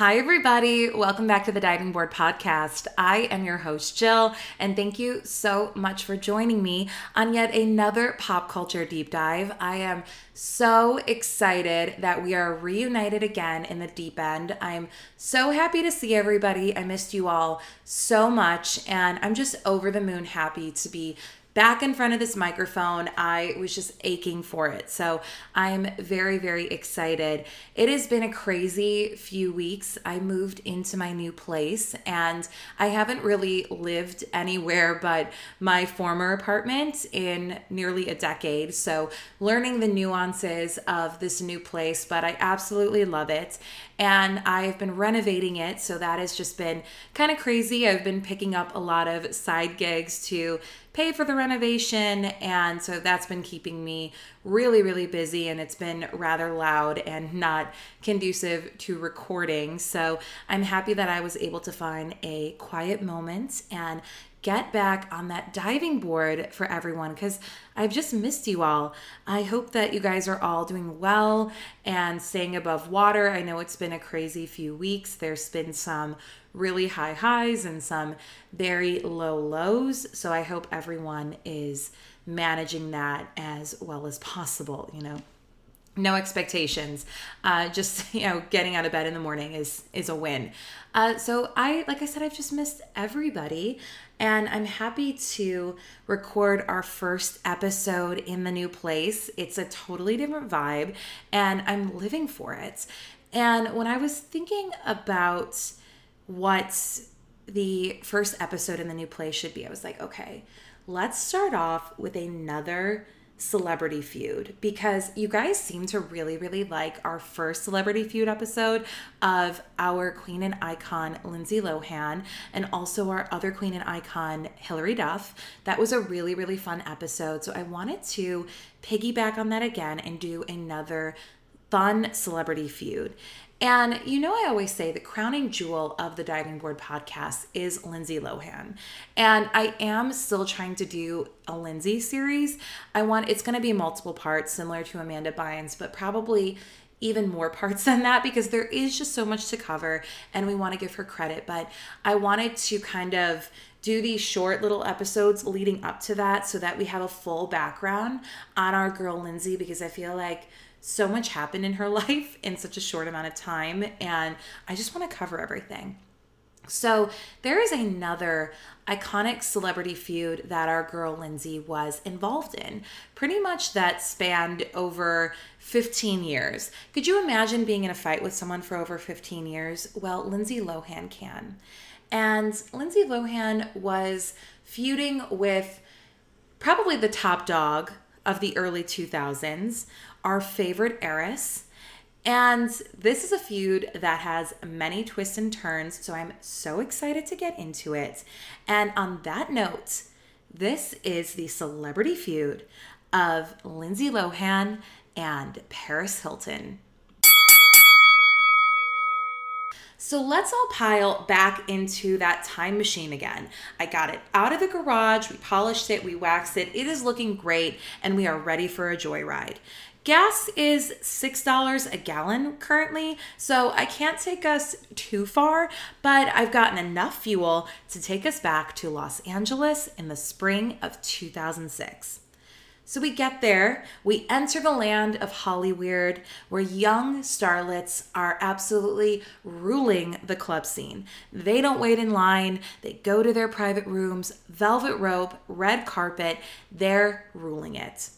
Hi, everybody. Welcome back to the Diving Board Podcast. I am your host, Jill, and thank you so much for joining me on yet another pop culture deep dive. I am so excited that we are reunited again in the deep end. I'm so happy to see everybody. I missed you all so much, and I'm just over the moon happy to be back in front of this microphone. I was just aching for it. So I'm very, very excited. It has been a crazy few weeks. I moved into my new place and I haven't really lived anywhere but my former apartment in nearly a decade. So learning the nuances of this new place, but I absolutely love it. And I've been renovating it. So that has just been kind of crazy. I've been picking up a lot of side gigs to pay for the renovation. And so that's been keeping me really, really busy. And it's been rather loud and not conducive to recording. So I'm happy that I was able to find a quiet moment and get back on that diving board for everyone because I've just missed you all. I hope that you guys are all doing well and staying above water. I know it's been a crazy few weeks. There's been some really high highs and some very low lows. So I hope everyone is managing that as well as possible, you know no expectations uh, just you know getting out of bed in the morning is is a win uh, so i like i said i've just missed everybody and i'm happy to record our first episode in the new place it's a totally different vibe and i'm living for it and when i was thinking about what the first episode in the new place should be. I was like, okay, let's start off with another celebrity feud because you guys seem to really, really like our first celebrity feud episode of our queen and icon Lindsay Lohan and also our other queen and icon Hilary Duff. That was a really, really fun episode. So I wanted to piggyback on that again and do another fun celebrity feud. And you know, I always say the crowning jewel of the Diving Board podcast is Lindsay Lohan. And I am still trying to do a Lindsay series. I want it's going to be multiple parts, similar to Amanda Bynes, but probably even more parts than that because there is just so much to cover and we want to give her credit. But I wanted to kind of do these short little episodes leading up to that so that we have a full background on our girl Lindsay because I feel like so much happened in her life in such a short amount of time, and I just want to cover everything. So, there is another iconic celebrity feud that our girl Lindsay was involved in, pretty much that spanned over 15 years. Could you imagine being in a fight with someone for over 15 years? Well, Lindsay Lohan can. And Lindsay Lohan was feuding with probably the top dog of the early 2000s, our favorite heiress. And this is a feud that has many twists and turns, so I'm so excited to get into it. And on that note, this is the celebrity feud of Lindsay Lohan and Paris Hilton. So let's all pile back into that time machine again. I got it out of the garage, we polished it, we waxed it. It is looking great, and we are ready for a joyride. Gas is $6 a gallon currently, so I can't take us too far, but I've gotten enough fuel to take us back to Los Angeles in the spring of 2006. So we get there, we enter the land of Hollyweird, where young starlets are absolutely ruling the club scene. They don't wait in line, they go to their private rooms, velvet rope, red carpet, they're ruling it.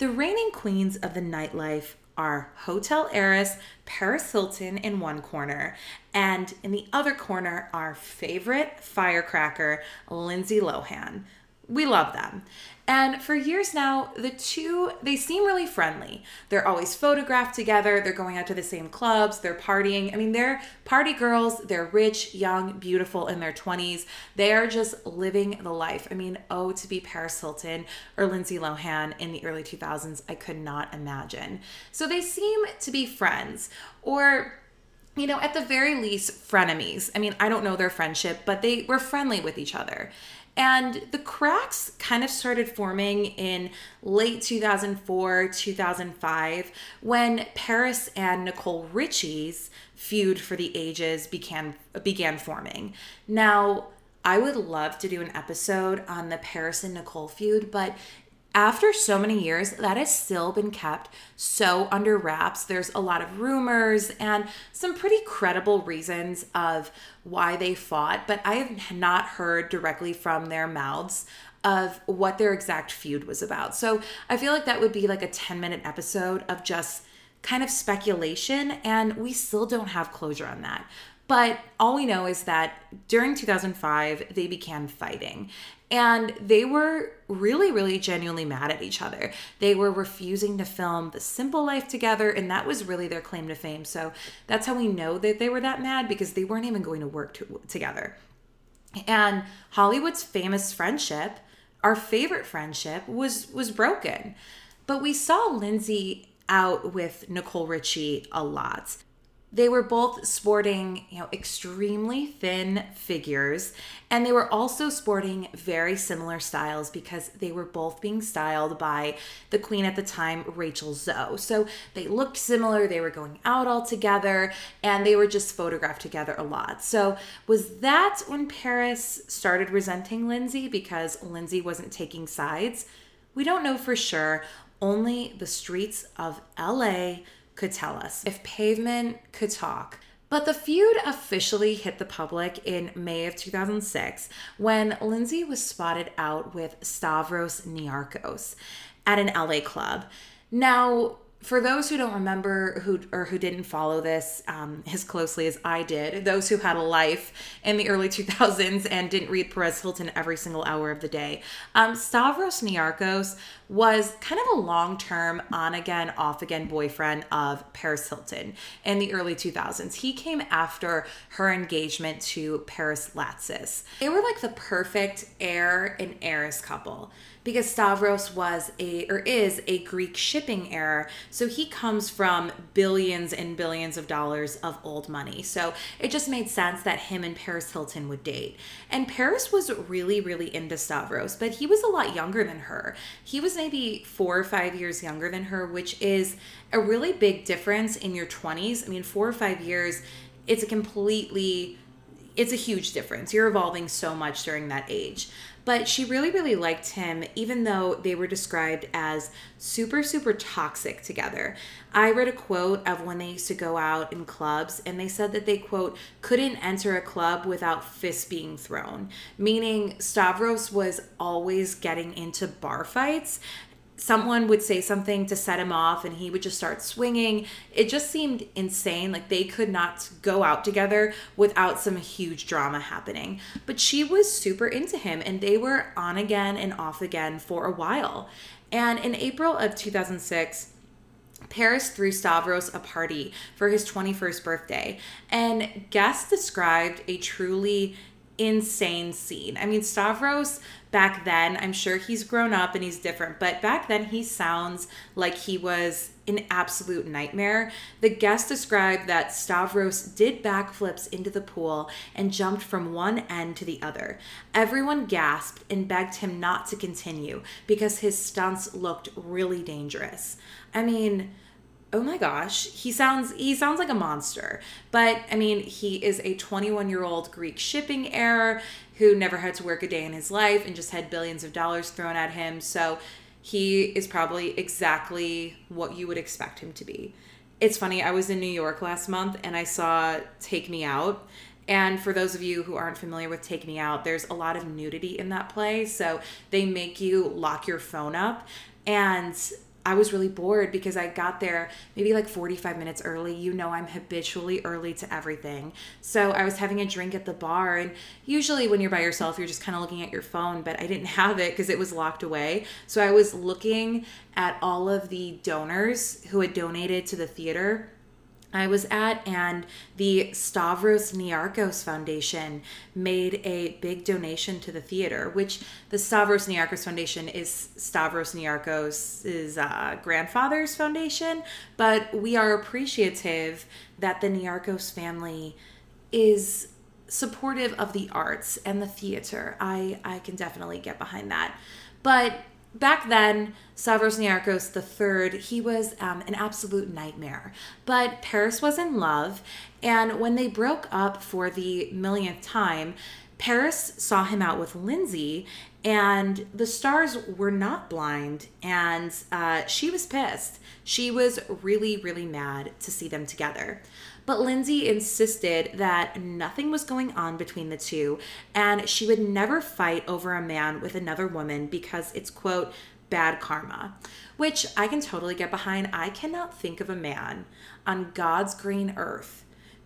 The reigning queens of the nightlife are hotel heiress Paris Hilton in one corner, and in the other corner, our favorite firecracker, Lindsay Lohan. We love them. And for years now, the two, they seem really friendly. They're always photographed together. They're going out to the same clubs. They're partying. I mean, they're party girls. They're rich, young, beautiful in their 20s. They are just living the life. I mean, oh, to be Paris Hilton or Lindsay Lohan in the early 2000s, I could not imagine. So they seem to be friends or you know, at the very least, frenemies. I mean, I don't know their friendship, but they were friendly with each other. And the cracks kind of started forming in late 2004, 2005, when Paris and Nicole Richie's feud for the ages began began forming. Now, I would love to do an episode on the Paris and Nicole feud, but after so many years, that has still been kept so under wraps. There's a lot of rumors and some pretty credible reasons of why they fought, but I have not heard directly from their mouths of what their exact feud was about. So I feel like that would be like a 10 minute episode of just kind of speculation, and we still don't have closure on that. But all we know is that during 2005, they began fighting. And they were really, really genuinely mad at each other. They were refusing to film The Simple Life together, and that was really their claim to fame. So that's how we know that they were that mad because they weren't even going to work to, together. And Hollywood's famous friendship, our favorite friendship, was was broken. But we saw Lindsay out with Nicole Richie a lot. They were both sporting, you know, extremely thin figures, and they were also sporting very similar styles because they were both being styled by the queen at the time, Rachel Zoe. So they looked similar, they were going out all together, and they were just photographed together a lot. So was that when Paris started resenting Lindsay because Lindsay wasn't taking sides? We don't know for sure. Only the streets of LA could tell us, if pavement could talk. But the feud officially hit the public in May of 2006 when Lindsay was spotted out with Stavros Niarchos at an LA club. Now, for those who don't remember who or who didn't follow this um, as closely as I did, those who had a life in the early 2000s and didn't read Perez Hilton every single hour of the day, um, Stavros Niarchos was kind of a long term, on again, off again boyfriend of Paris Hilton in the early 2000s. He came after her engagement to Paris Latsis. They were like the perfect heir and heiress couple because Stavros was a or is a Greek shipping heir. So he comes from billions and billions of dollars of old money. So it just made sense that him and Paris Hilton would date. And Paris was really, really into Stavros, but he was a lot younger than her. He was maybe four or five years younger than her, which is a really big difference in your 20s. I mean, four or five years, it's a completely it's a huge difference. You're evolving so much during that age. But she really, really liked him, even though they were described as super, super toxic together. I read a quote of when they used to go out in clubs, and they said that they, quote, couldn't enter a club without fists being thrown, meaning Stavros was always getting into bar fights someone would say something to set him off and he would just start swinging. It just seemed insane. Like they could not go out together without some huge drama happening. But she was super into him and they were on again and off again for a while. And in April of 2006, Paris threw Stavros a party for his 21st birthday, and guests described a truly insane scene. I mean, Stavros back then, I'm sure he's grown up and he's different, but back then he sounds like he was an absolute nightmare. The guest described that Stavros did backflips into the pool and jumped from one end to the other. Everyone gasped and begged him not to continue because his stunts looked really dangerous. I mean, oh my gosh he sounds he sounds like a monster but i mean he is a 21 year old greek shipping heir who never had to work a day in his life and just had billions of dollars thrown at him so he is probably exactly what you would expect him to be it's funny i was in new york last month and i saw take me out and for those of you who aren't familiar with Take Me Out, there's a lot of nudity in that play. So they make you lock your phone up. And I was really bored because I got there maybe like 45 minutes early. You know, I'm habitually early to everything. So I was having a drink at the bar, and usually when you're by yourself, you're just kind of looking at your phone, but I didn't have it because it was locked away. So I was looking at all of the donors who had donated to the theater I was at, and the Stavros Niarchos Foundation made a big donation to the theater, which the Stavros Niarchos Foundation is Stavros Niarchos' uh, grandfather's foundation, but we are appreciative that the Niarchos family is supportive of the arts and the theater. I I can definitely get behind that. But back then, Stavros Niarchos III, he was um, an absolute nightmare. But Paris was in love, and when they broke up for the millionth time, Paris saw him out with Lindsay, and the stars were not blind, and uh, she was pissed. She was really, really mad to see them together. But Lindsay insisted that nothing was going on between the two, and she would never fight over a man with another woman because it's, quote, bad karma, which I can totally get behind. I cannot think of a man on God's green earth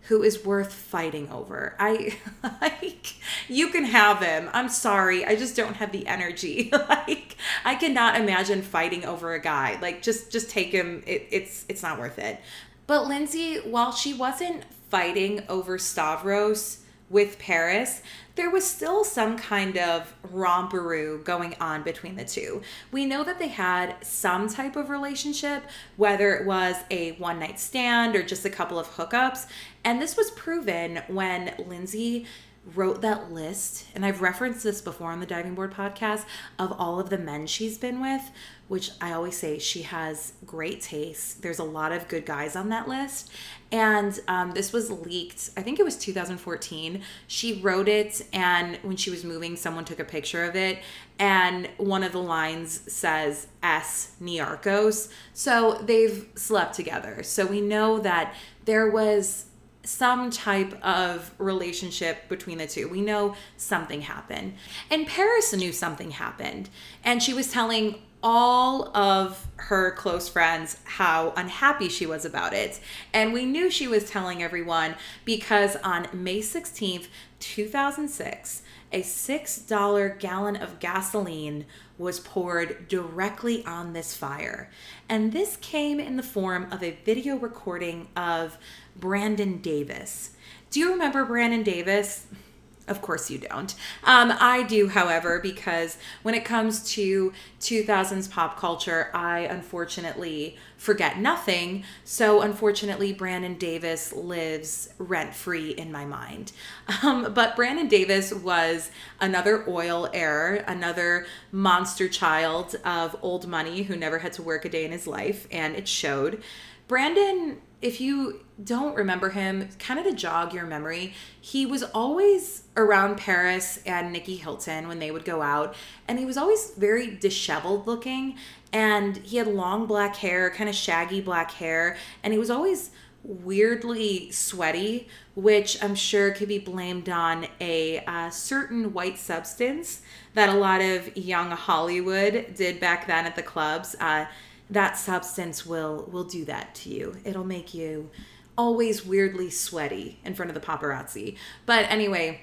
who is worth fighting over. I like you can have him. I'm sorry. I just don't have the energy. like I cannot imagine fighting over a guy. Like just just take him. It, it's it's not worth it. But Lindsay, while she wasn't fighting over Stavros with Paris, there was still some kind of romperoo going on between the two. We know that they had some type of relationship, whether it was a one night stand or just a couple of hookups. And this was proven when Lindsay wrote that list, and I've referenced this before on the Diving Board podcast, of all of the men she's been with, which I always say she has great taste. There's a lot of good guys on that list. And um, this was leaked, I think it was 2014. She wrote it, and when she was moving, someone took a picture of it. And one of the lines says S Niarchos. So they've slept together. So we know that there was some type of relationship between the two. We know something happened. And Paris knew something happened. And she was telling all of her close friends how unhappy she was about it. And we knew she was telling everyone because on May 16th, 2006, a $6 gallon of gasoline was poured directly on this fire. And this came in the form of a video recording of Brandon Davis. Do you remember Brandon Davis? Of course you don't. Um, I do, however, because when it comes to 2000s pop culture, I unfortunately forget nothing. So, unfortunately, Brandon Davis lives rent free in my mind. Um, but Brandon Davis was another oil heir, another monster child of old money who never had to work a day in his life, and it showed. Brandon if you don't remember him, kind of to jog your memory, he was always around Paris and Nicky Hilton when they would go out, and he was always very disheveled looking, and he had long black hair, kind of shaggy black hair, and he was always weirdly sweaty, which I'm sure could be blamed on a uh, certain white substance that a lot of young Hollywood did back then at the clubs. Uh, that substance will will do that to you. It'll make you always weirdly sweaty in front of the paparazzi. But anyway,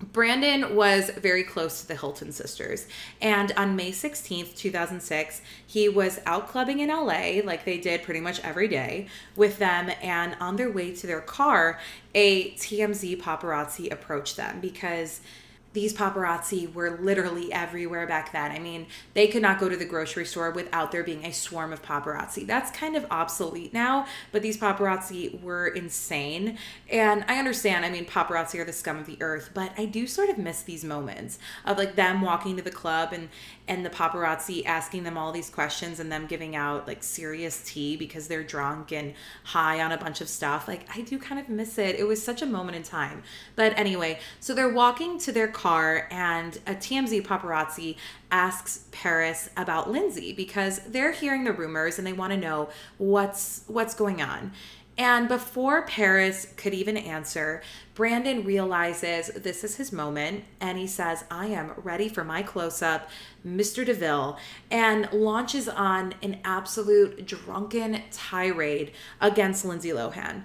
Brandon was very close to the Hilton sisters. And on May 16th, 2006, he was out clubbing in LA, like they did pretty much every day, with them. And on their way to their car, a TMZ paparazzi approached them because these paparazzi were literally everywhere back then. I mean, they could not go to the grocery store without there being a swarm of paparazzi. That's kind of obsolete now, but these paparazzi were insane. And I understand, I mean, paparazzi are the scum of the earth, but I do sort of miss these moments of like them walking to the club and and the paparazzi asking them all these questions and them giving out like serious tea because they're drunk and high on a bunch of stuff. Like I do kind of miss it. It was such a moment in time. But anyway, so they're walking to their car and a TMZ paparazzi asks Paris about Lindsay because they're hearing the rumors and they want to know what's what's going on. And before Paris could even answer, Brandon realizes this is his moment and he says, I am ready for my close up, Mr. DeMille, and launches on an absolute drunken tirade against Lindsay Lohan.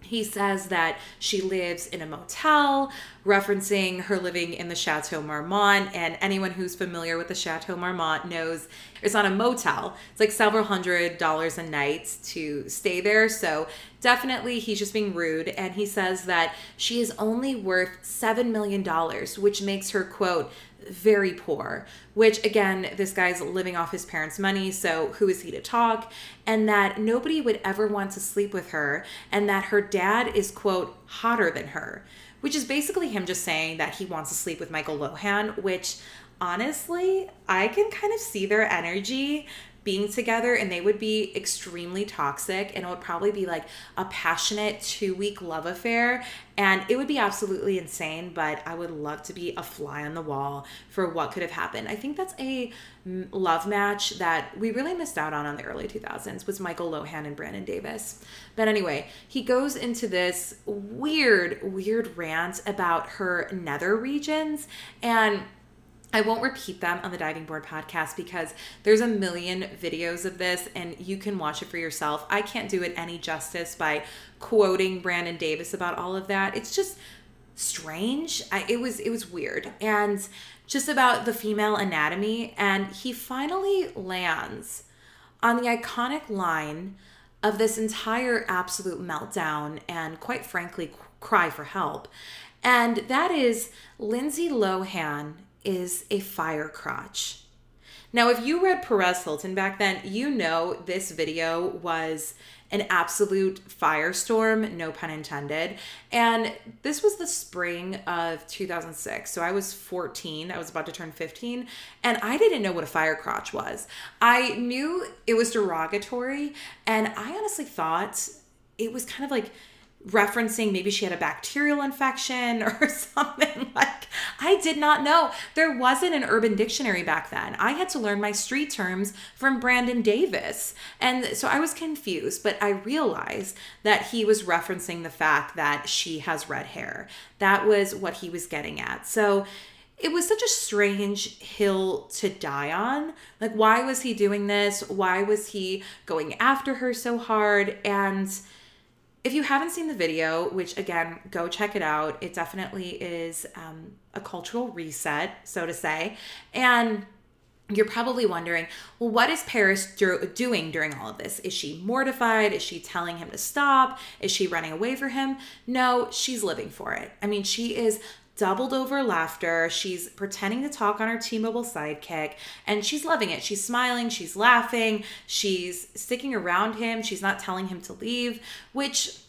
He says that she lives in a motel, referencing her living in the Chateau Marmont. And anyone who's familiar with the Chateau Marmont knows it's not a motel. It's like several hundred dollars a night to stay there. So definitely he's just being rude. And he says that she is only worth $7 million, which makes her, quote, very poor, which again, this guy's living off his parents' money, so who is he to talk? And that nobody would ever want to sleep with her, and that her dad is, quote, hotter than her, which is basically him just saying that he wants to sleep with Michael Lohan, which honestly, I can kind of see their energy being together and they would be extremely toxic and it would probably be like a passionate two week love affair and it would be absolutely insane but i would love to be a fly on the wall for what could have happened. I think that's a love match that we really missed out on in the early 2000s was michael lohan and brandon davis. But anyway he goes into this weird weird rant about her nether regions and I won't repeat them on the Diving Board podcast because there's a million videos of this and you can watch it for yourself. I can't do it any justice by quoting Brandon Davis about all of that. It's just strange. I, it was it was weird and just about the female anatomy and he finally lands on the iconic line of this entire absolute meltdown and quite frankly cry for help. And that is Lindsay Lohan is a fire crotch. Now, if you read Perez Hilton back then, you know this video was an absolute firestorm, no pun intended. And this was the spring of 2006. So I was 14, I was about to turn 15, and I didn't know what a fire crotch was. I knew it was derogatory, and I honestly thought it was kind of like referencing maybe she had a bacterial infection or something like I did not know. There wasn't an urban dictionary back then. I had to learn my street terms from Brandon Davis. And so I was confused, but I realized that he was referencing the fact that she has red hair. That was what he was getting at. So it was such a strange hill to die on. Like, why was he doing this? Why was he going after her so hard? And if you haven't seen the video, which again, go check it out, it definitely is um, a cultural reset, so to say. And you're probably wondering, well, what is Paris do- doing during all of this? Is she mortified? Is she telling him to stop? Is she running away from him? No, she's living for it. I mean, she is doubled over laughter. She's pretending to talk on her T Mobile sidekick and she's loving it. She's smiling, she's laughing, she's sticking around him, she's not telling him to leave, which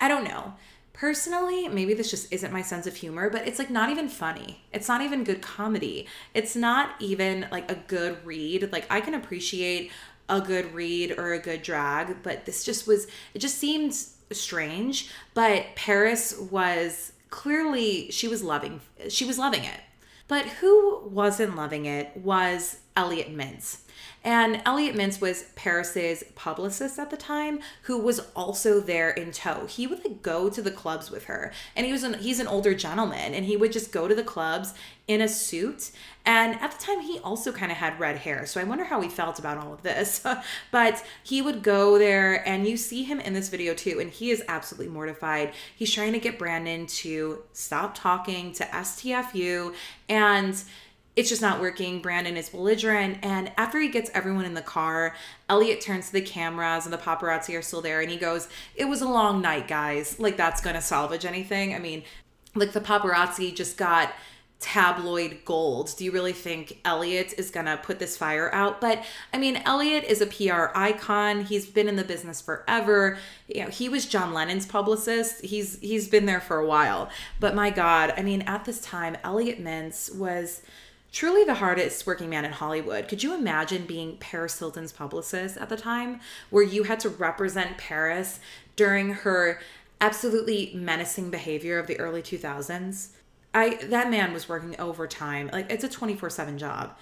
I don't know. Personally, maybe this just isn't my sense of humor, but it's like not even funny. It's not even good comedy. It's not even like a good read. Like I can appreciate a good read or a good drag, but this just was, it just seemed strange. But Paris was clearly she was loving she was loving it. But who wasn't loving it was Elliot Mintz. And Elliot Mintz was Paris's publicist at the time, who was also there in tow. He would like go to the clubs with her, and he was an, he's an older gentleman, and he would just go to the clubs in a suit. And at the time, he also kind of had red hair, so I wonder how he felt about all of this. but he would go there, and you see him in this video too, and he is absolutely mortified. He's trying to get Brandon to stop talking to STFU, and it's just not working. Brandon is belligerent. And after he gets everyone in the car, Elliot turns to the cameras and the paparazzi are still there and he goes, It was a long night, guys. Like, that's going to salvage anything. I mean, like, the paparazzi just got tabloid gold. Do you really think Elliot is going to put this fire out? But I mean, Elliot is a PR icon. He's been in the business forever. You know, he was John Lennon's publicist. He's he's been there for a while. But my god, I mean, at this time, Elliot Mintz was truly the hardest working man in Hollywood. Could you imagine being Paris Hilton's publicist at the time, where you had to represent Paris during her absolutely menacing behavior of the early 2000s? I that man was working overtime. Like it's a 24/7 job.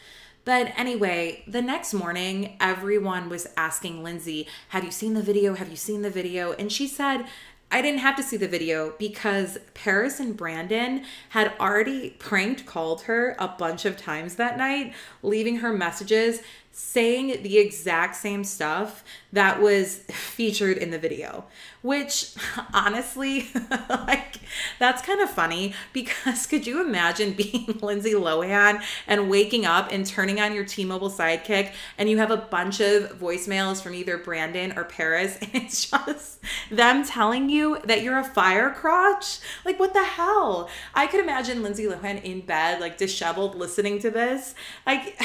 But anyway, the next morning, everyone was asking Lindsay, Have you seen the video? Have you seen the video? And she said, I didn't have to see the video because Paris and Brandon had already pranked called her a bunch of times that night, leaving her messages saying the exact same stuff that was featured in the video which honestly like that's kind of funny because could you imagine being Lindsay Lohan and waking up and turning on your T-Mobile sidekick and you have a bunch of voicemails from either Brandon or Paris and it's just them telling you that you're a fire crotch? Like what the hell? I could imagine Lindsay Lohan in bed like disheveled listening to this. Like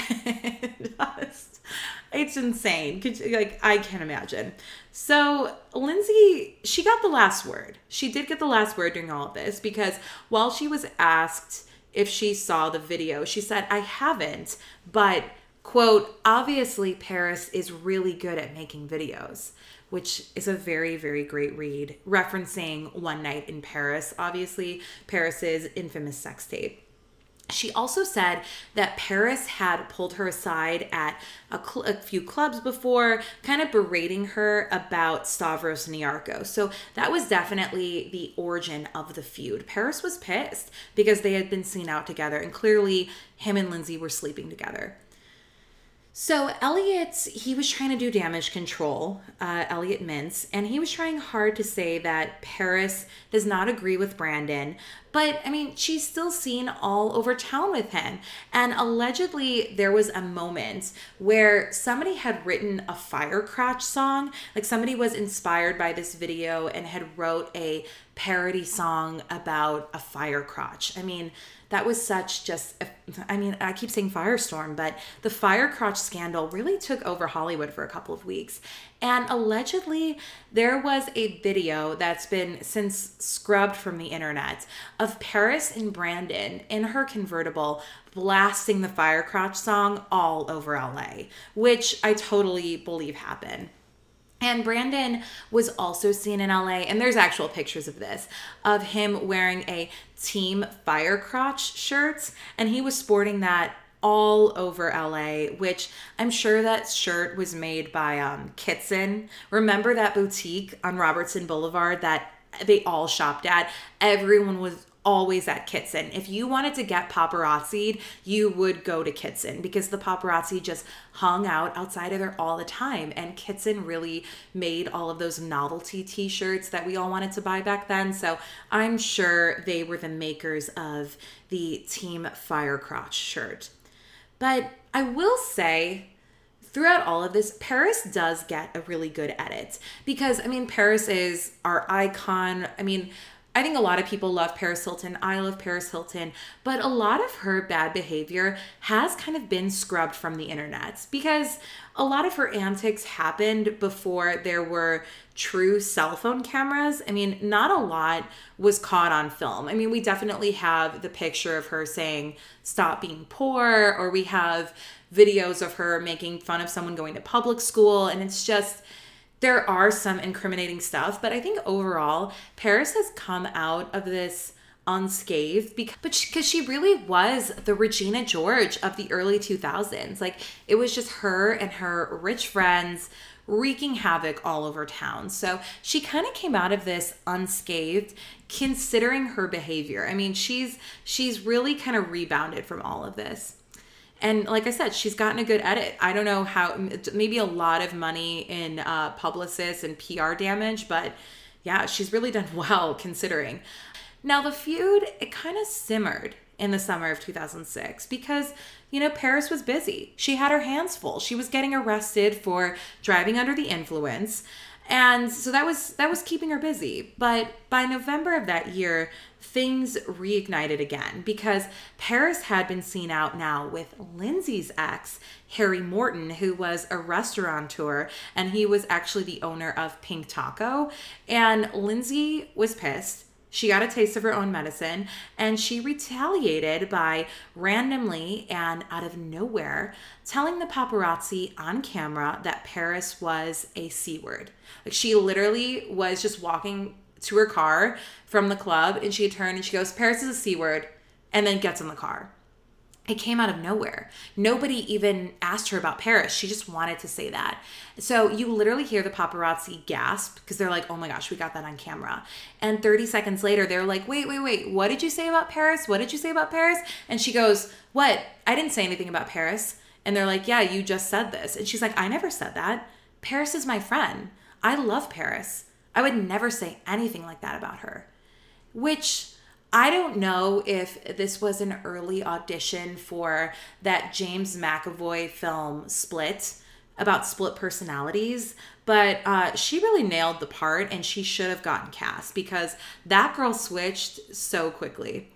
just it's insane. Like I can't imagine. So Lindsay, she got the last word. She did get the last word during all of this because while she was asked if she saw the video, she said, "I haven't," but quote, obviously Paris is really good at making videos which is a very, very great read, referencing One Night in Paris, obviously, Paris's infamous sex tape. She also said that Paris had pulled her aside at a, cl- a, few clubs before, kind of berating her about Stavros Niarchos. So that was definitely the origin of the feud. Paris was pissed because they had been seen out together, and clearly him and Lindsay were sleeping together. So Elliot, he was trying to do damage control, uh, Elliot Mintz, and he was trying hard to say that Paris does not agree with Brandon, but I mean, she's still seen all over town with him. And allegedly, there was a moment where somebody had written a fire crotch song, like somebody was inspired by this video and had wrote a parody song about a fire crotch. I mean, that was such just i mean i keep saying firestorm but the fire crotch scandal really took over hollywood for a couple of weeks. And allegedly there was a video that's been since scrubbed from the internet of paris and brandon in her convertible blasting the fire crotch song all over la which i totally believe happened and Brandon was also seen in LA, and there's actual pictures of this of him wearing a Team Fire Crotch shirt, and he was sporting that all over LA, which I'm sure that shirt was made by um, Kitson. Remember that boutique on Robertson Boulevard that they all shopped at? Everyone was always at Kitson. If you wanted to get paparazzi, you would go to Kitson because the paparazzi just hung out outside of there all the time. And Kitson really made all of those novelty t shirts that we all wanted to buy back then. So I'm sure they were the makers of the Team Firecrotch shirt. But I will say, throughout all of this, Paris does get a really good edit because I mean, Paris is our icon. I mean, I think a lot of people love Paris Hilton. I love Paris Hilton, but a lot of her bad behavior has kind of been scrubbed from the internet because a lot of her antics happened before there were true cell phone cameras. I mean, not a lot was caught on film. I mean, we definitely have the picture of her saying, stop being poor, or we have videos of her making fun of someone going to public school, and it's just there are some incriminating stuff, but I think overall, Paris has come out of this unscathed because but because she, she, really was the Regina George of the early 2000s like it was just her and her rich friends wreaking havoc all over town. So she kind of came out of this unscathed considering her behavior. I mean she's she's really kind of rebounded from all of this and like I said, she's gotten a good edit. I don't know how, maybe a lot of money in uh, publicists and PR damage, but yeah, she's really done well considering. Now, the feud, it kind of simmered in the summer of 2006 because, you know, Paris was busy. She had her hands full. She was getting arrested for driving under the influence. And so that was that was keeping her busy. But by November of that year, things reignited again because Paris had been seen out now with Lindsay's ex, Harry Morton, who was a restaurateur and he was actually the owner of Pink Taco. And Lindsay was pissed. She got a taste of her own medicine and she retaliated by randomly and out of nowhere telling the paparazzi on camera that Paris was a C word. Like she literally was just walking to her car from the club and she turned and she goes, Paris is a C word, and then gets in the car. It came out of nowhere. Nobody even asked her about Paris. She just wanted to say that. So you literally hear the paparazzi gasp because they're like, oh my gosh, we got that on camera. And 30 seconds later, they're like, wait, wait, wait, what did you say about Paris? What did you say about Paris? And she goes, what? I didn't say anything about Paris. And they're like, yeah, you just said this. And she's like, I never said that. Paris is my friend. I love Paris. I would never say anything like that about her. Which I don't know if this was an early audition for that James McAvoy film Split about split personalities, but uh, she really nailed the part and she should have gotten cast because that girl switched so quickly.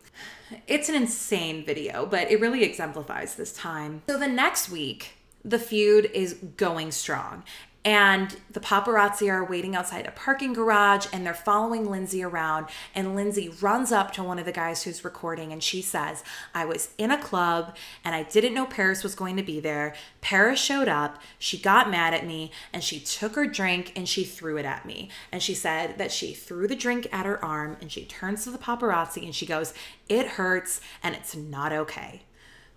It's an insane video, but it really exemplifies this time. So the next week, the feud is going strong. And the paparazzi are waiting outside a parking garage and they're following Lindsay around. And Lindsay runs up to one of the guys who's recording and she says, I was in a club and I didn't know Paris was going to be there. Paris showed up, she got mad at me, and she took her drink and she threw it at me. And she said that she threw the drink at her arm and she turns to the paparazzi and she goes, It hurts and it's not okay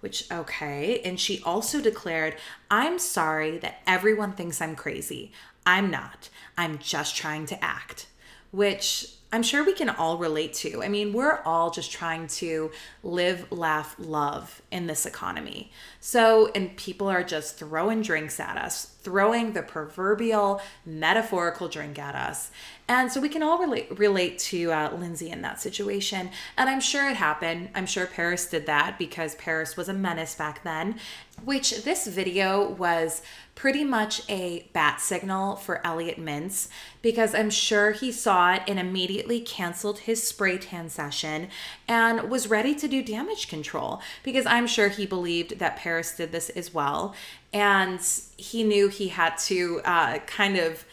which, okay. And she also declared, I'm sorry that everyone thinks I'm crazy. I'm not. I'm just trying to act, which I'm sure we can all relate to. I mean, we're all just trying to live, laugh, love in this economy. So, and people are just throwing drinks at us, throwing the proverbial metaphorical drink at us. And so we can all relate relate to uh, Lindsay in that situation. And I'm sure it happened. I'm sure Paris did that because Paris was a menace back then, which this video was pretty much a bat signal for Elliot Mintz because I'm sure he saw it and immediately canceled his spray tan session and was ready to do damage control because I'm sure he believed that Paris did this as well. And he knew he had to uh, kind of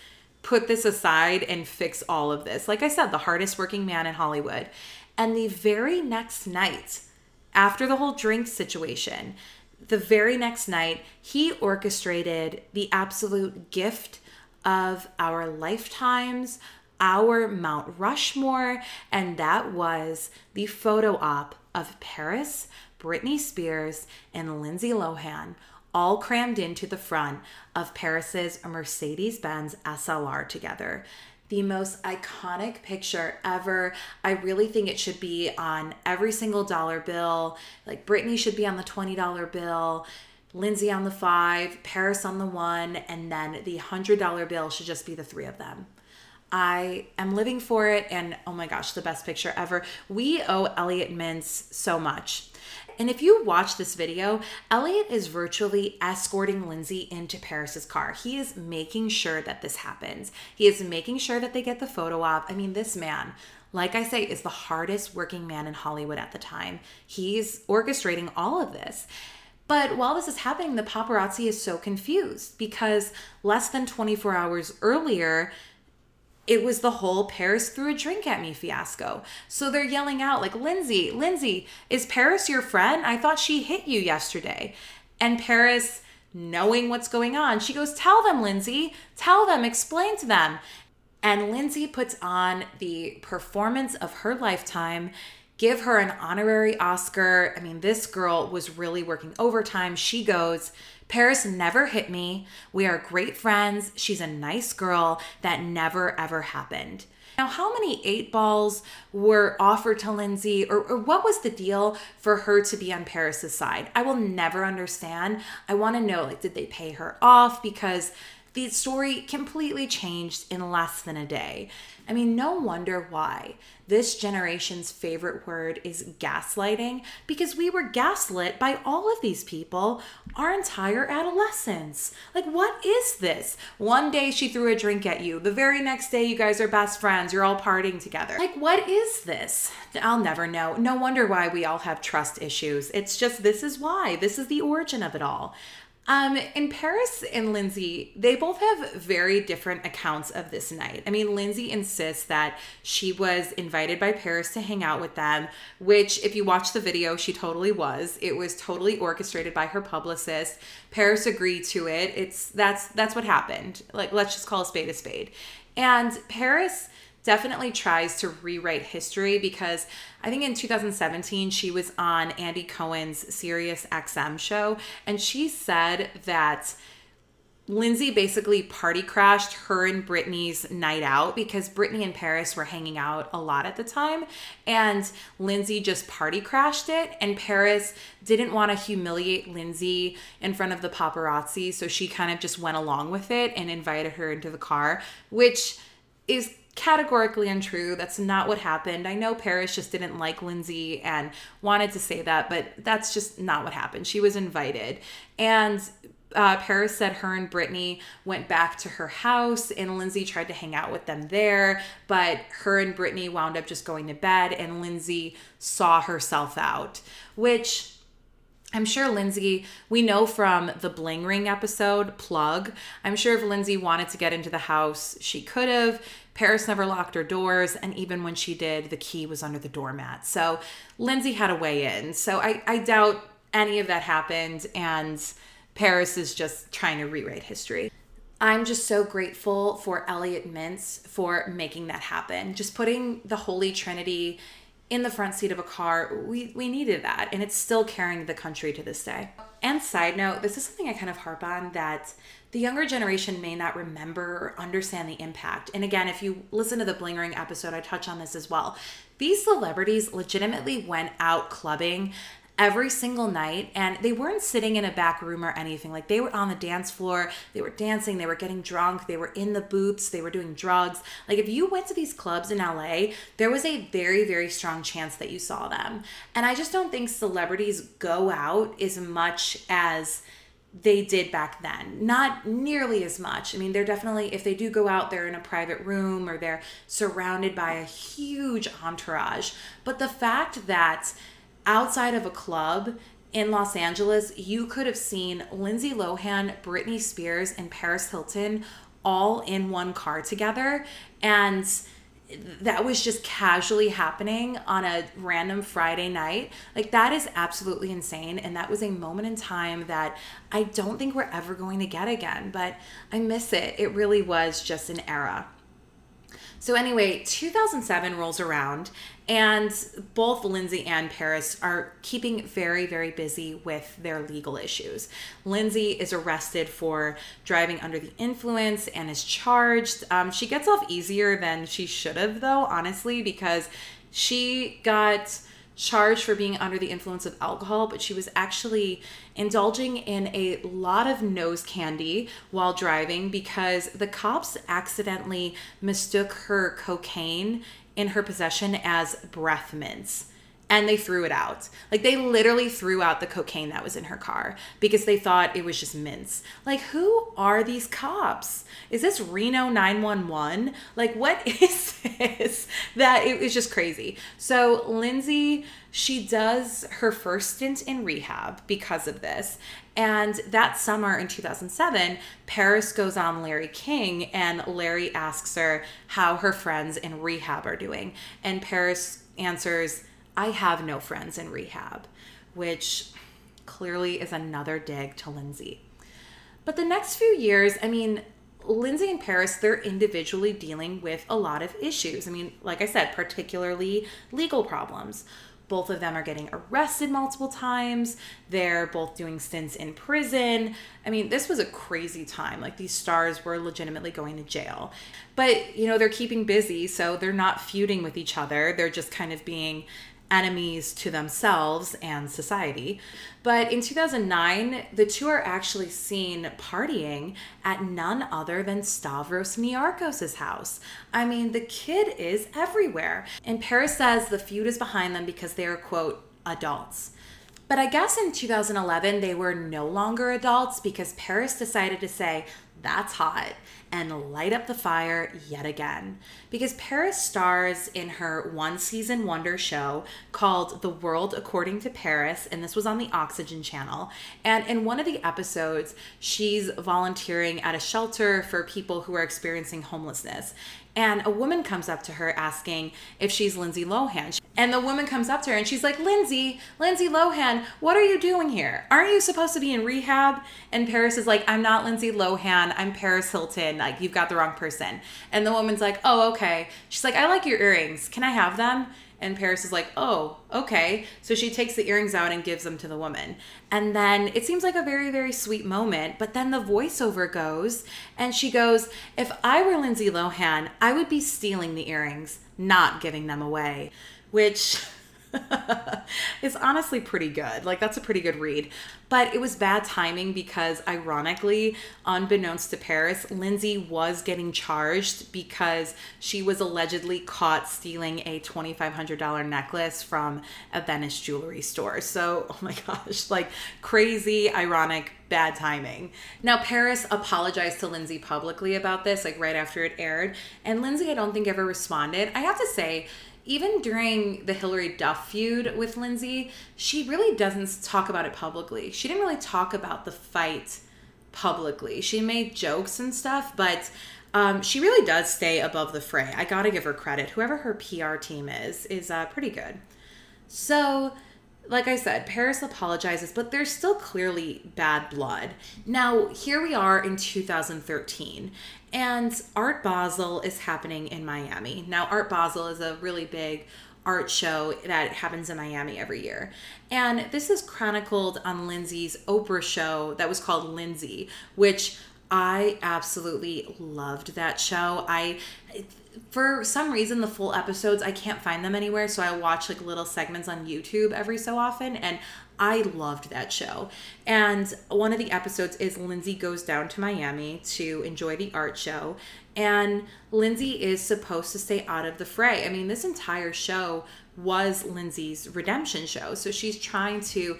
put this aside and fix all of this. Like I said, the hardest working man in Hollywood. And the very next night, after the whole drink situation, the very next night, he orchestrated the absolute gift of our lifetimes, our Mount Rushmore, and that was the photo op of Paris, Britney Spears, and Lindsay Lohan all crammed into the front of Paris's Mercedes Benz SLR together. The most iconic picture ever. I really think it should be on every single dollar bill. Like Britney should be on the $20 bill. Lindsay on the five, Paris on the one, and then the $100 bill should just be the three of them. I am living for it, and oh my gosh, the best picture ever. We owe Elliot Mintz so much. And if you watch this video, Elliot is virtually escorting Lindsay into Paris's car. He is making sure that this happens. He is making sure that they get the photo op. I mean, this man, like I say, is the hardest working man in Hollywood at the time. He's orchestrating all of this. But while this is happening, the paparazzi is so confused because less than 24 hours earlier, it was the whole Paris threw a drink at me fiasco. So they're yelling out, like, Lindsay, Lindsay, is Paris your friend? I thought she hit you yesterday. And Paris, knowing what's going on, she goes, Tell them, Lindsay, tell them, explain to them. And Lindsay puts on the performance of her lifetime give her an honorary Oscar. I mean, this girl was really working overtime. She goes, Paris never hit me. We are great friends. She's a nice girl. That never, ever happened. Now, how many eight balls were offered to Lindsay, or, or, what was the deal for her to be on Paris's side? I will never understand. I want to know, like, did they pay her off? Because the story completely changed in less than a day. I mean, no wonder why this generation's favorite word is gaslighting because we were gaslit by all of these people our entire adolescence. Like, what is this? One day she threw a drink at you, the very next day you guys are best friends, you're all partying together. Like, what is this? I'll never know. No wonder why we all have trust issues. It's just this is why. This is the origin of it all. Um, in Paris and Lindsay, they both have very different accounts of this night. I mean, Lindsay insists that she was invited by Paris to hang out with them, which, if you watch the video, she totally was. It was totally orchestrated by her publicist. Paris agreed to it. It's that's that's what happened. Like, let's just call a spade a spade. And Paris definitely tries to rewrite history because I think in 2017 she was on Andy Cohen's Sirius XM show and she said that Lindsay basically party crashed her and Britney's night out because Britney and Paris were hanging out a lot at the time. And Lindsay just party crashed it. And Paris didn't want to humiliate Lindsay in front of the paparazzi. So she kind of just went along with it and invited her into the car, which is categorically untrue. That's not what happened. I know Paris just didn't like Lindsay and wanted to say that, but that's just not what happened. She was invited. And uh, Paris said her and Britney went back to her house and Lindsay tried to hang out with them there, but her and Britney wound up just going to bed and Lindsay saw herself out, which I'm sure Lindsay, we know from the Bling Ring episode, Plug, I'm sure if Lindsay wanted to get into the house, she could have. Paris never locked her doors, and even when she did, the key was under the doormat. So Lindsay had a way in. So I, I doubt any of that happened, and Paris is just trying to rewrite history. I'm just so grateful for Elliot Mintz for making that happen. Just putting the Holy Trinity in the front seat of a car, we, we needed that. And it's still carrying the country to this day. And side note, this is something I kind of harp on that the younger generation may not remember or understand the impact. And again, if you listen to the Bling Ring episode, I touch on this as well. These celebrities legitimately went out clubbing every single night and they weren't sitting in a back room or anything like they were on the dance floor they were dancing they were getting drunk they were in the booths they were doing drugs like if you went to these clubs in LA there was a very very strong chance that you saw them and i just don't think celebrities go out as much as they did back then. Not nearly as much. I mean, they're definitely, if they do go out, they're in a private room or they're surrounded by a huge entourage. But the fact that outside of a club in Los Angeles, you could have seen Lindsay Lohan, Britney Spears, and Paris Hilton all in one car together. And that was just casually happening on a random Friday night. Like, that is absolutely insane. And that was a moment in time that I don't think we're ever going to get again, but I miss it. It really was just an era. So, anyway, 2007 rolls around, and both Lindsay and Paris are keeping very, very busy with their legal issues. Lindsay is arrested for driving under the influence and is charged. Um, she gets off easier than she should have, though, honestly, because she got charged for being under the influence of alcohol, but she was actually indulging in a lot of nose candy while driving because the cops accidentally mistook her cocaine in her possession as breath mints and they threw it out. Like they literally threw out the cocaine that was in her car because they thought it was just mints. Like who are these cops? Is this Reno 911? Like what is this? That it was just crazy. So Lindsay, she does her first stint in rehab because of this. And that summer in 2007, Paris goes on Larry King, and Larry asks her how her friends in rehab are doing. And Paris answers, I have no friends in rehab, which clearly is another dig to Lindsay. But the next few years, I mean, Lindsay and Paris, they're individually dealing with a lot of issues. I mean, like I said, particularly legal problems. Both of them are getting arrested multiple times. They're both doing stints in prison. I mean, this was a crazy time. Like these stars were legitimately going to jail. But, you know, they're keeping busy, so they're not feuding with each other. They're just kind of being enemies to themselves and society. But in 2009, the two are actually seen partying at none other than Stavros Niarchos' house. I mean, the kid is everywhere. And Paris says the feud is behind them because they are, quote, adults. But I guess in 2011, they were no longer adults because Paris decided to say, that's hot and light up the fire yet again. Because Paris stars in her one season wonder show called The World According to Paris, and this was on the Oxygen Channel. And in one of the episodes, she's volunteering at a shelter for people who are experiencing homelessness. And a woman comes up to her asking if she's Lindsay Lohan. And the woman comes up to her and she's like, Lindsay, Lindsay Lohan, what are you doing here? Aren't you supposed to be in rehab? And Paris is like, I'm not Lindsay Lohan. I'm Paris Hilton. Like, you've got the wrong person. And the woman's like, oh, okay. She's like, I like your earrings. Can I have them? And Paris is like, oh, okay. So she takes the earrings out and gives them to the woman. And then it seems like a very, very sweet moment. But then the voiceover goes and she goes, if I were Lindsay Lohan, I would be stealing the earrings, not giving them away. Which is honestly pretty good. Like, that's a pretty good read. But it was bad timing because, ironically, unbeknownst to Paris, Lindsay was getting charged because she was allegedly caught stealing a $2,500 necklace from a Venice jewelry store. So, oh my gosh, like crazy, ironic bad timing. Now, Paris apologized to Lindsay publicly about this, like right after it aired. And Lindsay, I don't think ever responded. I have to say, even during the Hilary Duff feud with Lindsay, she really doesn't talk about it publicly. She didn't really talk about the fight publicly. She made jokes and stuff, but um, she really does stay above the fray. I gotta give her credit. Whoever her PR team is, is uh, pretty good. So, like I said, Paris apologizes, but there's still clearly bad blood. Now, here we are in 2013, and Art Basel is happening in Miami. Now, Art Basel is a really big art show that happens in Miami every year. And this is chronicled on Lindsay's Oprah show that was called Lindsay, which I absolutely loved that show. I for some reason the full episodes I can't find them anywhere, so I watch like little segments on YouTube every so often and I loved that show. And one of the episodes is Lindsay goes down to Miami to enjoy the art show and Lindsay is supposed to stay out of the fray. I mean, this entire show was Lindsay's redemption show. So she's trying to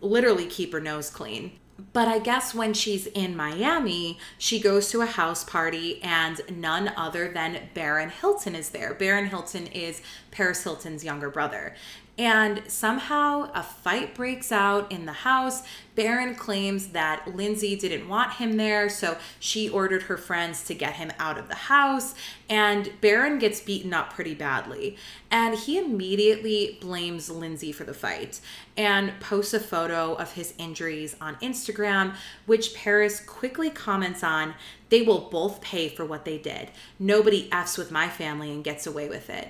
literally keep her nose clean. But I guess when she's in Miami, she goes to a house party and none other than Barron Hilton is there. Barron Hilton is Paris Hilton's younger brother. And somehow a fight breaks out in the house. Barron claims that Lindsay didn't want him there, so she ordered her friends to get him out of the house. And Barron gets beaten up pretty badly. And he immediately blames Lindsay for the fight and posts a photo of his injuries on Instagram, which Paris quickly comments on. They will both pay for what they did. Nobody F's with my family and gets away with it.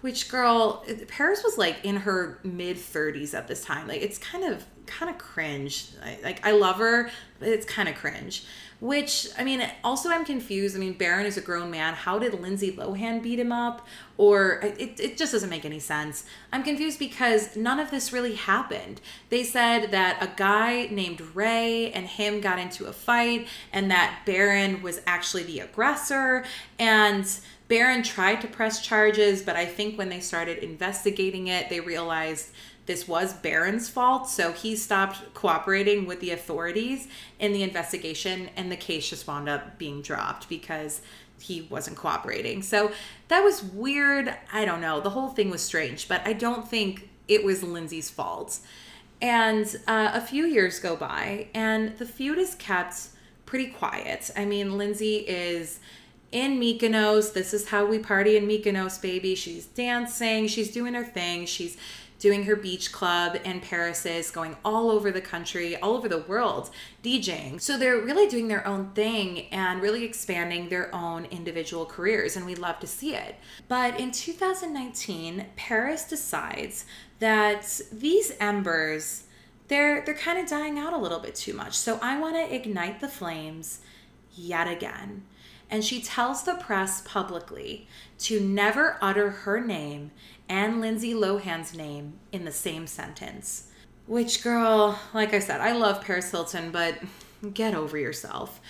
Which girl, Paris was like in her mid 30s at this time. Like it's kind of kind of cringe. I, like I love her, but it's kind of cringe. Which I mean, also I'm confused. I mean, Barron is a grown man. How did Lindsay Lohan beat him up? Or it, it just doesn't make any sense. I'm confused because none of this really happened. They said that a guy named Ray and him got into a fight, and that Barron was actually the aggressor, and Barron tried to press charges, but I think when they started investigating it, they realized this was Barron's fault. So he stopped cooperating with the authorities in the investigation, and the case just wound up being dropped because he wasn't cooperating. So that was weird. I don't know. The whole thing was strange, but I don't think it was Lindsay's fault. And uh, a few years go by, and the feud is kept pretty quiet. I mean, Lindsay is in Mykonos. This is how we party in Mykonos, baby. She's dancing, she's doing her thing, she's doing her beach club and Paris is going all over the country, all over the world, DJing. So they're really doing their own thing and really expanding their own individual careers, and we love to see it. But in 2019, Paris decides that these embers they're they're kind of dying out a little bit too much. So I want to ignite the flames yet again and she tells the press publicly to never utter her name and Lindsay Lohan's name in the same sentence. Which, girl, like I said, I love Paris Hilton, but get over yourself.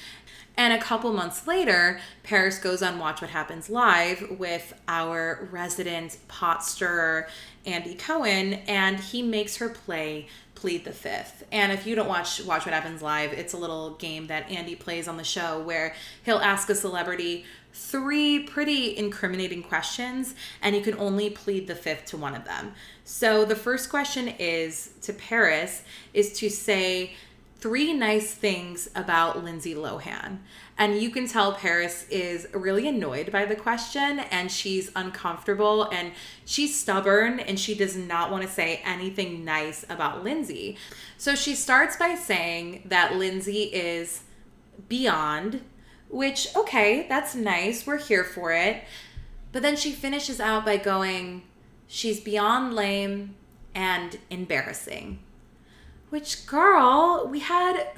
And a couple months later, Paris goes on Watch What Happens Live with our resident pot stirrer, Andy Cohen, and he makes her play plead the fifth. And if you don't watch Watch What Happens Live, it's a little game that Andy plays on the show where he'll ask a celebrity three pretty incriminating questions and you can only plead the fifth to one of them. So the first question is to Paris is to say three nice things about Lindsay Lohan. And you can tell Paris is really annoyed by the question and she's uncomfortable and she's stubborn and she does not want to say anything nice about Lindsay. So she starts by saying that Lindsay is beyond, which, okay, that's nice. We're here for it. But then she finishes out by going, she's beyond lame and embarrassing. Which, girl, we had,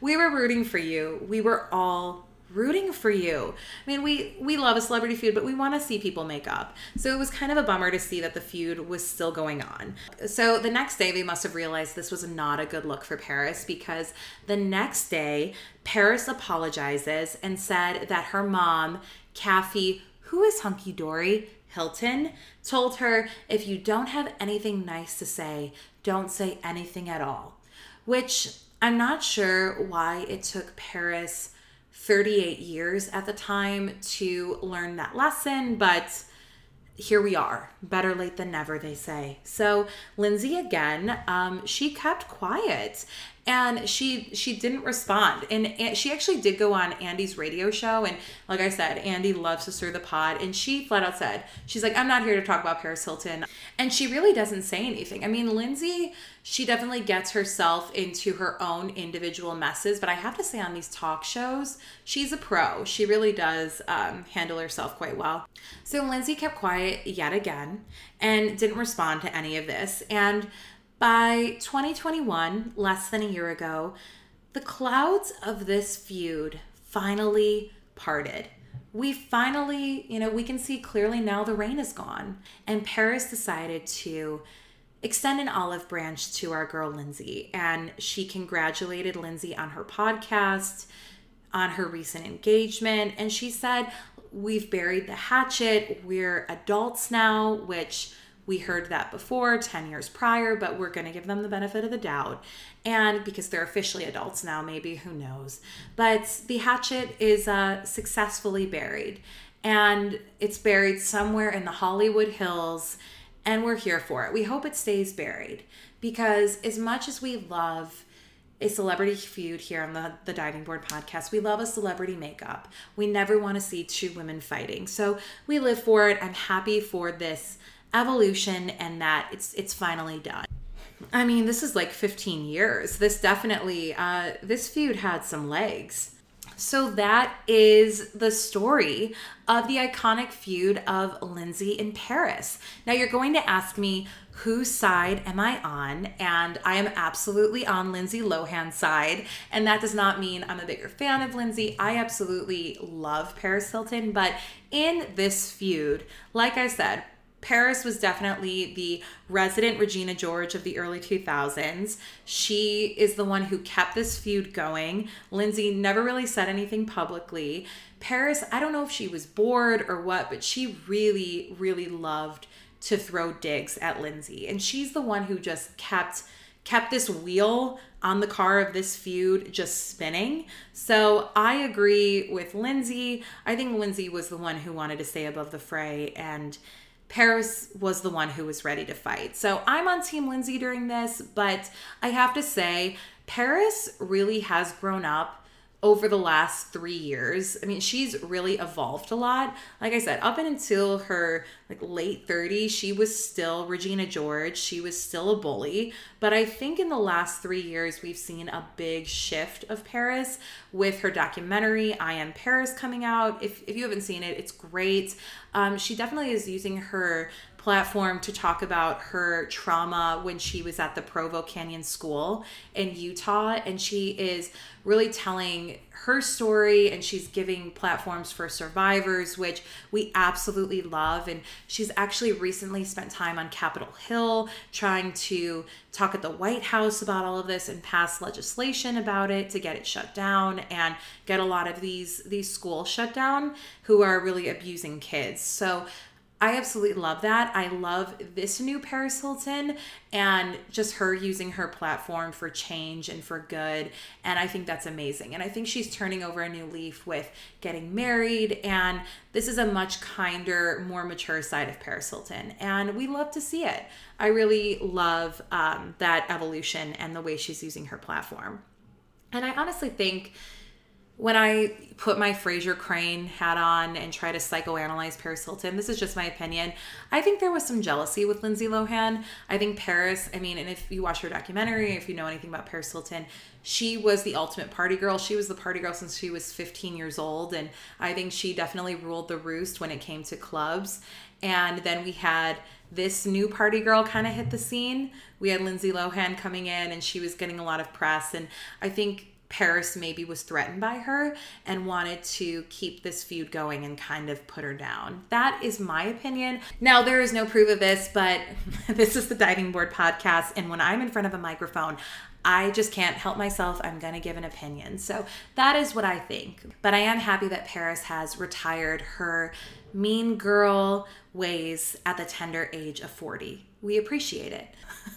we were rooting for you. We were all rooting for you. I mean, we we love a celebrity feud, but we want to see people make up. So it was kind of a bummer to see that the feud was still going on. So the next day, they must have realized this was not a good look for Paris because the next day, Paris apologizes and said that her mom, Kathy, who is hunky dory, Hilton, told her if you don't have anything nice to say, don't say anything at all which I'm not sure why it took Paris 38 years at the time to learn that lesson, but here we are. Better late than never, they say. So Lindsay again, um, she kept quiet and she she didn't respond. And, she actually did go on andy's radio show. And like i said andy loves to stir the pot. And she flat out said she's like i'm not here to talk about paris hilton. And she really doesn't say anything. I mean lindsay she definitely gets herself into her own individual messes. But i have to say on these talk shows she's a pro. She really does um, handle herself quite well. So lindsay kept quiet yet again and didn't respond to any of this. And by 2021, less than a year ago, the clouds of this feud finally parted. We finally, you know, we can see clearly now the rain is gone. And Paris decided to extend an olive branch to our girl Lindsay. And she congratulated Lindsay on her podcast, on her recent engagement. And she said, We've buried the hatchet. We're adults now, which we heard that before 10 years prior, but we're going to give them the benefit of the doubt. And because they're officially adults now, maybe, who knows. But the hatchet is uh, successfully buried. And it's buried somewhere in the Hollywood Hills. And we're here for it. We hope it stays buried because, as much as we love a celebrity feud here on the, the Diving Board podcast. We love a celebrity makeup. We never want to see two women fighting. So we live for it. I'm happy for this evolution and that it's it's finally done. I mean, this is like 15 years. This definitely uh this feud had some legs. So that is the story of the iconic feud of Lindsay and Paris. Now you're going to ask me whose side am I on? And I am absolutely on Lindsay Lohan's side. And that does not mean I'm a bigger fan of Lindsay. I absolutely love Paris Hilton, but in this feud, like I said, Paris was definitely the resident Regina George of the early 2000s. She is the one who kept this feud going. Lindsay never really said anything publicly. Paris, I don't know if she was bored or what, but she really, really loved to throw digs at Lindsay. And she's the one who just kept kept this wheel on the car of this feud just spinning. So I agree with Lindsay. I think Lindsay was the one who wanted to stay above the fray and Paris was the one who was ready to fight. So I'm on Team Lindsay during this, but I have to say, Paris really has grown up over the last three years. I mean, she's really evolved a lot. Like I said, up until her like late 30s, she was still Regina George. She was still a bully. But I think in the last three years, we've seen a big shift of Paris with her documentary, I Am Paris, coming out. If, if you haven't seen it, it's great. Um, she definitely is using her platform to talk about her trauma when she was at the Provo Canyon School in Utah. And she is really telling her story and she's giving platforms for survivors, which we absolutely love. And she's actually recently spent time on Capitol Hill trying to talk at the White House about all of this and pass legislation about it to get it shut down and get a lot of these these schools shut down who are really abusing kids. So I absolutely love that. I love this new Paris Hilton and just her using her platform for change and for good. And I think that's amazing. And I think she's turning over a new leaf with getting married. And this is a much kinder, more mature side of Paris Hilton. And we love to see it. I really love um, that evolution and the way she's using her platform. And I honestly think when I put my Frasier Crane hat on and try to psychoanalyze Paris Hilton, this is just my opinion. I think there was some jealousy with Lindsay Lohan. I think Paris, I mean, and if you watch her documentary, if you know anything about Paris Hilton, she was the ultimate party girl. She was the party girl since she was 15 years old. And I think she definitely ruled the roost when it came to clubs. And then we had this new party girl kind of hit the scene. We had Lindsay Lohan coming in and she was getting a lot of press. And I think Paris maybe was threatened by her and wanted to keep this feud going and kind of put her down. That is my opinion. Now, there is no proof of this, but this is the Diving Board podcast. And when I'm in front of a microphone, I just can't help myself. I'm going to give an opinion. So that is what I think. But I am happy that Paris has retired her mean girl ways at the tender age of 40. We appreciate it.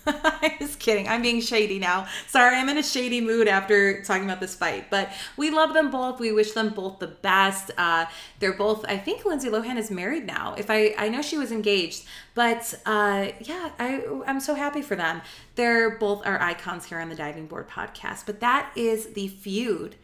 I'm just kidding. I'm being shady now. Sorry, I'm in a shady mood after talking about this fight, but we love them both. We wish them both the best. Uh, they're both. I think Lindsay Lohan is married now. If I, I know she was engaged, but uh, yeah, I, I'm so happy for them. They're both our icons here on the Diving Board podcast. But that is the feud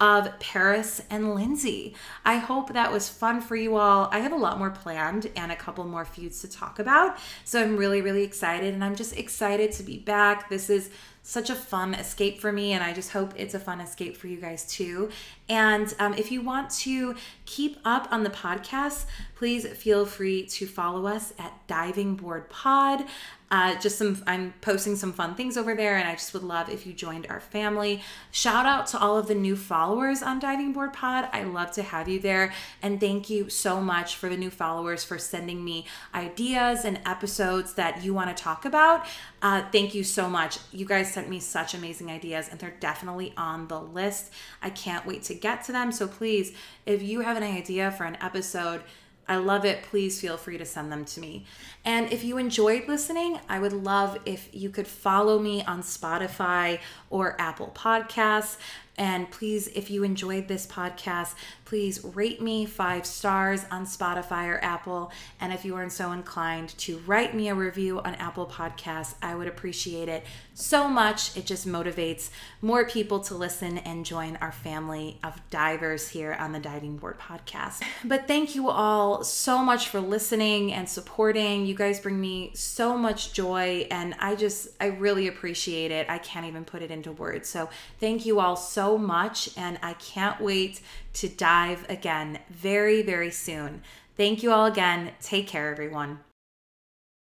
of Paris and Lindsay. I hope that was fun for you all. I have a lot more planned and a couple more feuds to talk about. So I'm really, really excited and I'm just excited to be back. This is such a fun escape for me, and I just hope it's a fun escape for you guys too. And um, if you want to keep up on the podcast, please feel free to follow us at Diving Board Pod. Uh, just some, I'm posting some fun things over there, and I just would love if you joined our family. Shout out to all of the new followers on Diving Board Pod. I love to have you there, and thank you so much for the new followers for sending me ideas and episodes that you want to talk about. Uh, thank you so much. You guys sent me such amazing ideas, and they're definitely on the list. I can't wait to get to them. So please, if you have an idea for an episode, I love it. Please feel free to send them to me. And if you enjoyed listening, I would love if you could follow me on Spotify or Apple Podcasts. And please, if you enjoyed this podcast, please rate me five stars on Spotify or Apple. And if you are so inclined to write me a review on Apple Podcasts, I would appreciate it so much. It just motivates more people to listen and join our family of divers here on the Diving Board Podcast. But thank you all so much for listening and supporting. You guys bring me so much joy, and I just, I really appreciate it. I can't even put it into words. So thank you all so much, and I can't wait to dive again very, very soon. Thank you all again. Take care, everyone.